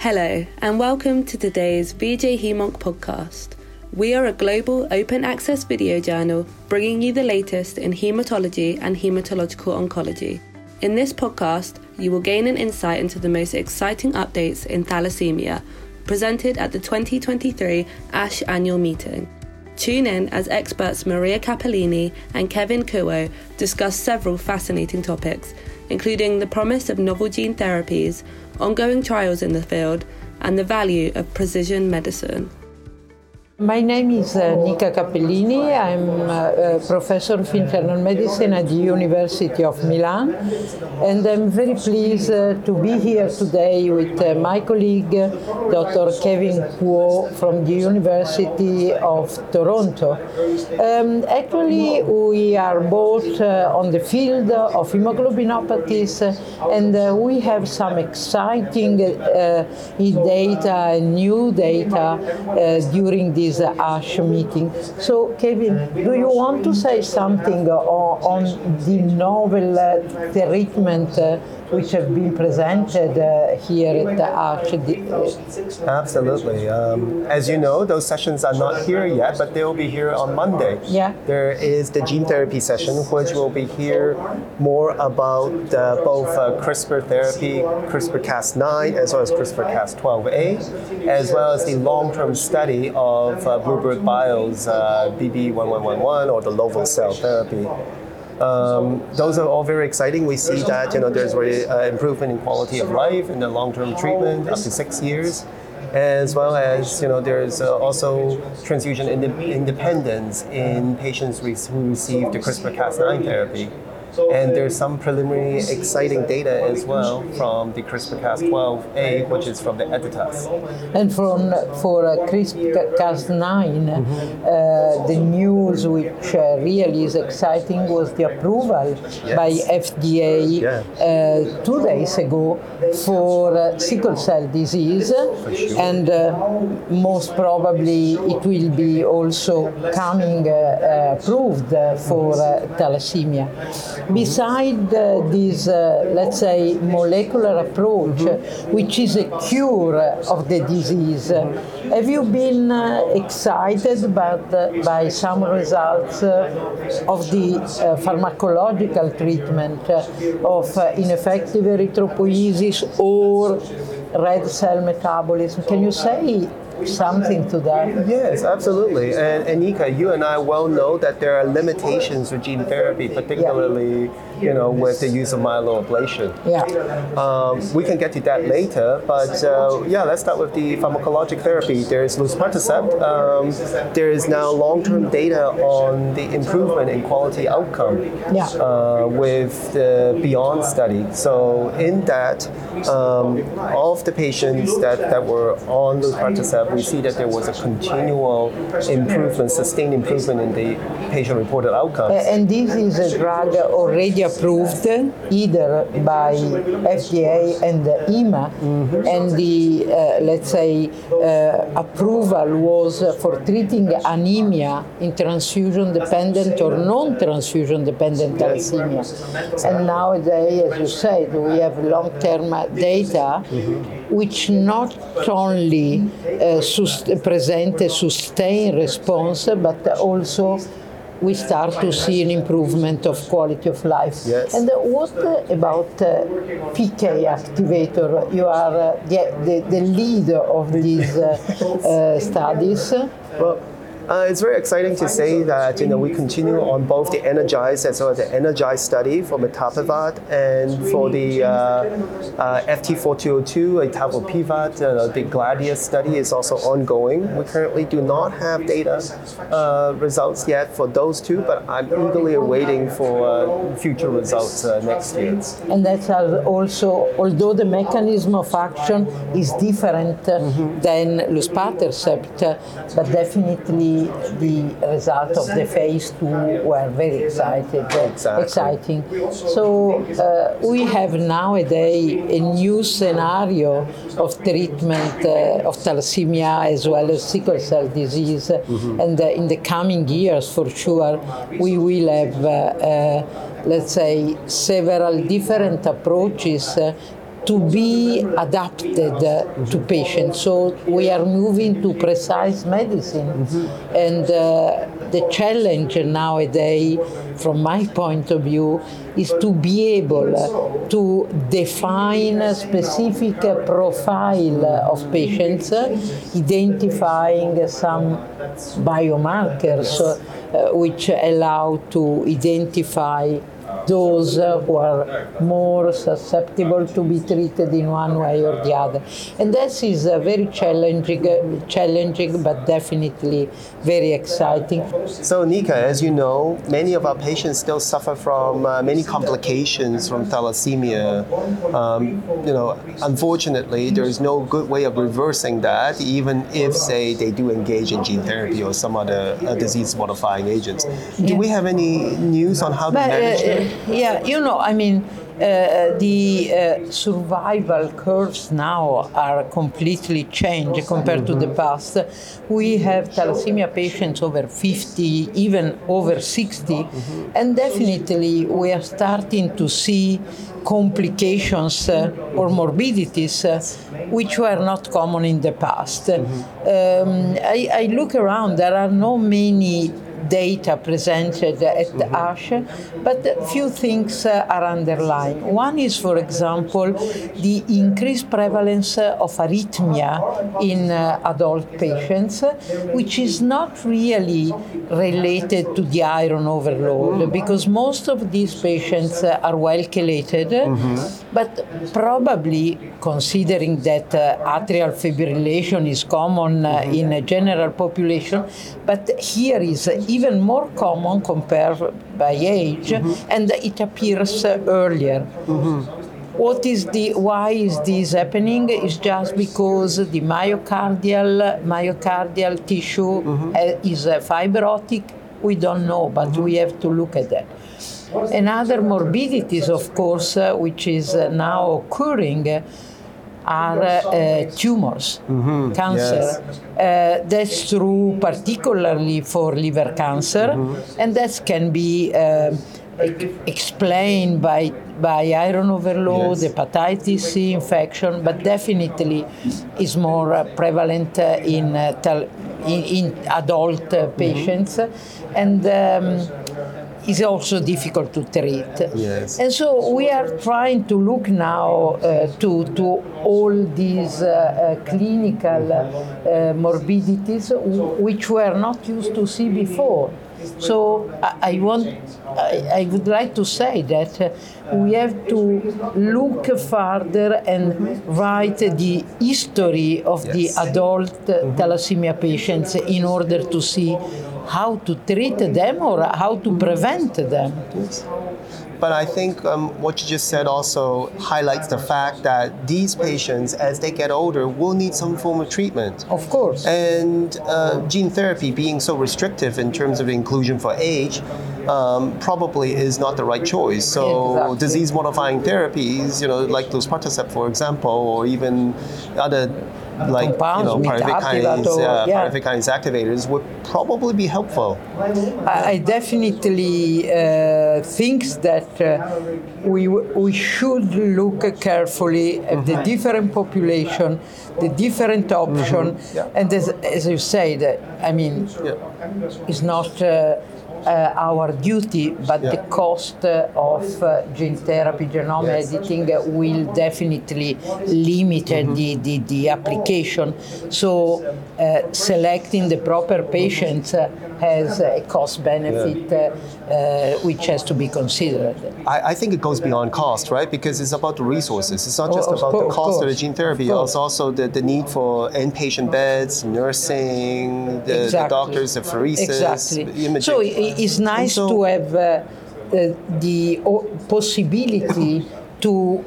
Hello, and welcome to today's VJ Hemonc podcast. We are a global open access video journal bringing you the latest in hematology and hematological oncology. In this podcast, you will gain an insight into the most exciting updates in thalassemia presented at the 2023 ASH annual meeting. Tune in as experts Maria Cappellini and Kevin Kuo discuss several fascinating topics, including the promise of novel gene therapies, ongoing trials in the field, and the value of precision medicine. My name is uh, Nica Cappellini. I'm uh, a professor of internal medicine at the University of Milan, and I'm very pleased uh, to be here today with uh, my colleague, Dr. Kevin Kuo from the University of Toronto. Um, actually, we are both uh, on the field of hemoglobinopathies, uh, and we have some exciting data and new data during this this ASH meeting. So, Kevin, do you want to say something on the novel uh, treatment uh, which have been presented uh, here at the ASH? Absolutely. Um, as you know, those sessions are not here yet, but they will be here on Monday. Yeah. There is the gene therapy session, which will be here more about uh, both uh, CRISPR therapy, CRISPR Cas9, as well as CRISPR Cas12a, as well as the long term study of uh, Bluebird Bio's uh, BB1111 or the lovo-cel therapy. Um, those are all very exciting. We see that you know there's really uh, improvement in quality of life in the long-term treatment up to six years, as well as you know there's uh, also transfusion ind- independence in patients re- who receive the CRISPR-Cas9 therapy. And there's some preliminary exciting data as well from the CRISPR-Cas12a, which is from the Editas. And from for uh, CRISPR-Cas9, mm-hmm. uh, the news which uh, really is exciting was the approval yes. by FDA yeah. Uh, two days ago for uh, sickle cell disease, sure. and uh, most probably it will be also coming approved for thalassemia. Beside uh, this, uh, let's say, molecular approach, mm-hmm. which is a cure of the disease, have you been uh, excited about, by some results of the pharmacological treatment of ineffective erythropoiesis or red cell metabolism? Can you say something to that? Yes, absolutely. And Anika, you and I well know that there are limitations with gene therapy, particularly yeah. you know with the use of myeloablation. Yeah. Um, we can get to that later, but uh, yeah, let's start with the pharmacologic therapy. There's luspatercept. Um, there is now long-term data on the improvement in quality outcome yeah. uh, with the Beyond study. So in that, um, all of the patients that, that were on luspatercept we see that there was a continual improvement, sustained improvement in the patient-reported outcomes. And this is a drug already approved either by FDA and EMA, mm-hmm. and the uh, let's say uh, approval was for treating anemia in transfusion-dependent or non-transfusion dependent thalassemia. And nowadays, as you said, we have long-term data, mm-hmm. Which not only uh, sust- present a sustained response, but also we start to see an improvement of quality of life. Yes. And what about uh, PK activator? You are uh, the, the, the leader of these uh, uh, studies. Well, uh, it's very exciting to say that you know we continue on both the Energize-T as well as the Energize study for mitapivat and for the uh, uh, FT4202 etavopivat. Uh, the Gladiolus study is also ongoing. We currently do not have data uh, results yet for those two, but I'm eagerly awaiting for uh, future results uh, next year. And that's also, although the mechanism of action is different mm-hmm. than luspatercept, but definitely the result of the phase two were very excited, exactly. exciting. So uh, we have nowadays a new scenario of treatment uh, of thalassemia as well as sickle cell disease, mm-hmm. and uh, in the coming years, for sure, we will have uh, uh, let's say, several different approaches uh, to be adapted to patients. So we are moving to precise medicine. Mm-hmm. And uh, the challenge nowadays, from my point of view, is to be able to define a specific profile of patients, identifying some biomarkers uh, which allow to identify those who are more susceptible to be treated in one way or the other. And this is a very challenging, challenging, but definitely very exciting. So, Nica, as you know, many of our patients still suffer from uh, many complications from thalassemia. Um, you know, unfortunately, there is no good way of reversing that, even if, say, they do engage in gene therapy or some other uh, disease-modifying agents. Do yeah. we have any news on how but, to manage uh, yeah, you know, I mean, uh, the uh, survival curves now are completely changed compared to the past. We have thalassemia patients over 50, even over 60, mm-hmm. and definitely we are starting to see complications uh, or morbidities uh, which were not common in the past. Mm-hmm. Um, I, I look around, there are no many data presented at mm-hmm. ASH, but a few things uh, are underlying. One is, for example, the increased prevalence of arrhythmia in uh, adult patients, which is not really related to the iron overload, mm. because most of these patients uh, are well chelated, mm-hmm. but probably considering that uh, atrial fibrillation is common uh, mm-hmm. in a general population, but here is even more common compared by age, mm-hmm. and it appears earlier. Mm-hmm. What is the why is this happening? Is just because the myocardial myocardial tissue mm-hmm. uh, is fibrotic. We don't know, but mm-hmm. we have to look at that. Another morbidities, of course, uh, which is uh, now occurring are uh, tumors, mm-hmm. cancer. Yes. Uh, that's true particularly for liver cancer, mm-hmm. and that can be uh, explained by by iron overload, yes. hepatitis C infection, but definitely is more uh, prevalent uh, in, uh, tel- in, in adult mm-hmm. patients, mm-hmm. and. Um, is also difficult to treat. Yes. And so we are trying to look now uh, to, to all these uh, uh, clinical uh, morbidities which were not used to see before. So I, want, I, I, would like to say that uh, we have to look further and write the history of yes. the adult thalassemia patients in order to see how to treat them or how to prevent them. But I think um, what you just said also highlights the fact that these patients, as they get older, will need some form of treatment. Of course. And uh, gene therapy being so restrictive in terms of inclusion for age, um, probably is not the right choice. So exactly. disease modifying therapies, you know, like those luspatercept, for example, or even other like you know, pyruvate kinase, uh, yeah. kinase activators would probably be helpful. I, definitely uh, think that uh, we we should look carefully at mm-hmm. the different population, the different option, mm-hmm. yeah. and as, as you said, I mean, yeah. it's not. Uh, uh, our duty, but yeah. the cost of uh, gene therapy, genome yes. editing will definitely limit mm-hmm. the, the, the, application. So, uh, selecting the proper patients uh, has a cost benefit yeah. Uh, which has to be considered. I, I, think it goes beyond cost, right? Because it's about the resources. It's not just oh, about the cost of, the gene therapy, it's also the, the need for inpatient beds, nursing, the, exactly. the doctors, the apheresis, exactly. imaging. So, it's nice so, to have uh, uh, the possibility to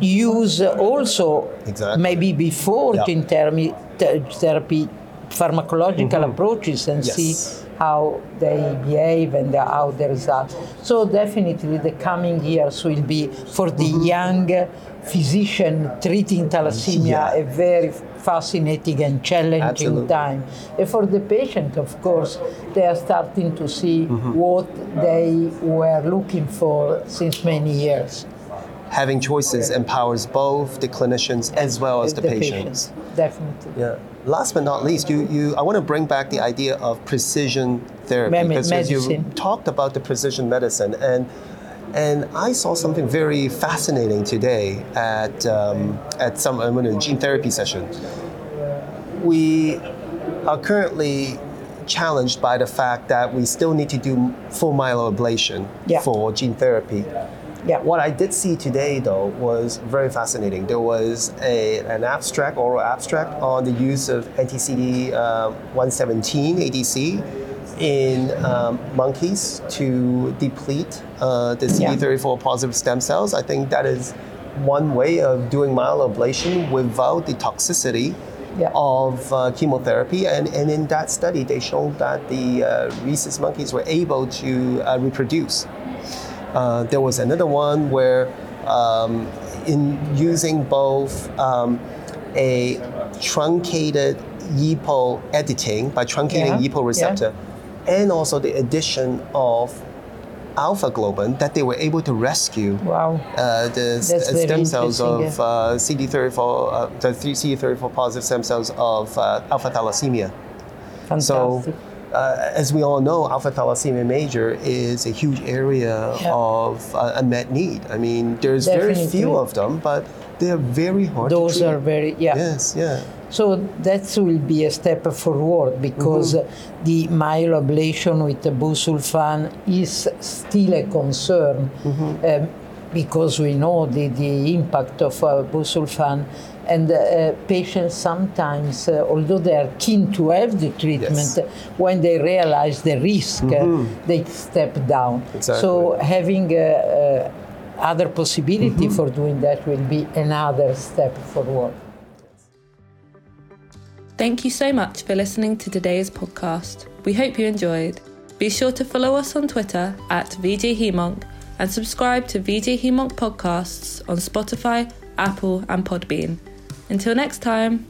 use also exactly. maybe before yeah. gene therapy, therapy pharmacological mm-hmm. approaches and yes. see how they behave and how the results. So definitely the coming years will be for the mm-hmm. young physician treating thalassemia yeah. a very fascinating and challenging Absolutely. time. And for the patient, of course, they are starting to see mm-hmm. what they were looking for since many years. having choices empowers both the clinicians as well as the, patients. Definitely. Yeah. Last but not least, you, you I want to bring back the idea of precision therapy Mem- because as you talked about the precision medicine and and I saw something very fascinating today at um, at some I'm a gene therapy session. We are currently challenged by the fact that we still need to do full myeloablation Yeah. for gene therapy. Yeah. What I did see today, though, was very fascinating. There was a, an abstract, oral abstract, on the use of anti-CD uh, 117 ADC in um, monkeys to deplete uh, the CD34 positive stem cells. I think that is one way of doing myeloablation without the toxicity Yeah. of uh, chemotherapy. And, and in that study, they showed that the uh, rhesus monkeys were able to uh, reproduce. Uh, there was another one where, um, in using both um, a truncated EPO editing by truncating Yeah, EPO receptor, and also the addition of alpha globin, that they were able to rescue Wow. uh, the That's stem cells of uh, CD34, uh, the three CD34 positive stem cells of uh, alpha thalassemia. So, Fantastic. uh, as we all know, alpha thalassemia major is a huge area Yeah. of uh, unmet need. I mean, there's very few of them, but they're very hard Those to treat. are very, yeah. Yes, yeah. So that will be a step forward because Mm-hmm. the myeloablation with the busulfan is still a concern Mm-hmm. um, because we know the, the impact of uh, busulfan and uh, patients sometimes, uh, although they are keen to have the treatment, Yes. when they realize the risk, uh, they step down. Mm-hmm. Exactly. So having uh, uh, other possibility Mm-hmm. for doing that will be another step forward. Thank you so much for listening to today's podcast. We hope you enjoyed. Be sure to follow us on Twitter at VJHemOnc and subscribe to VJ HemOnc podcasts on Spotify, Apple, and Podbean. Until next time.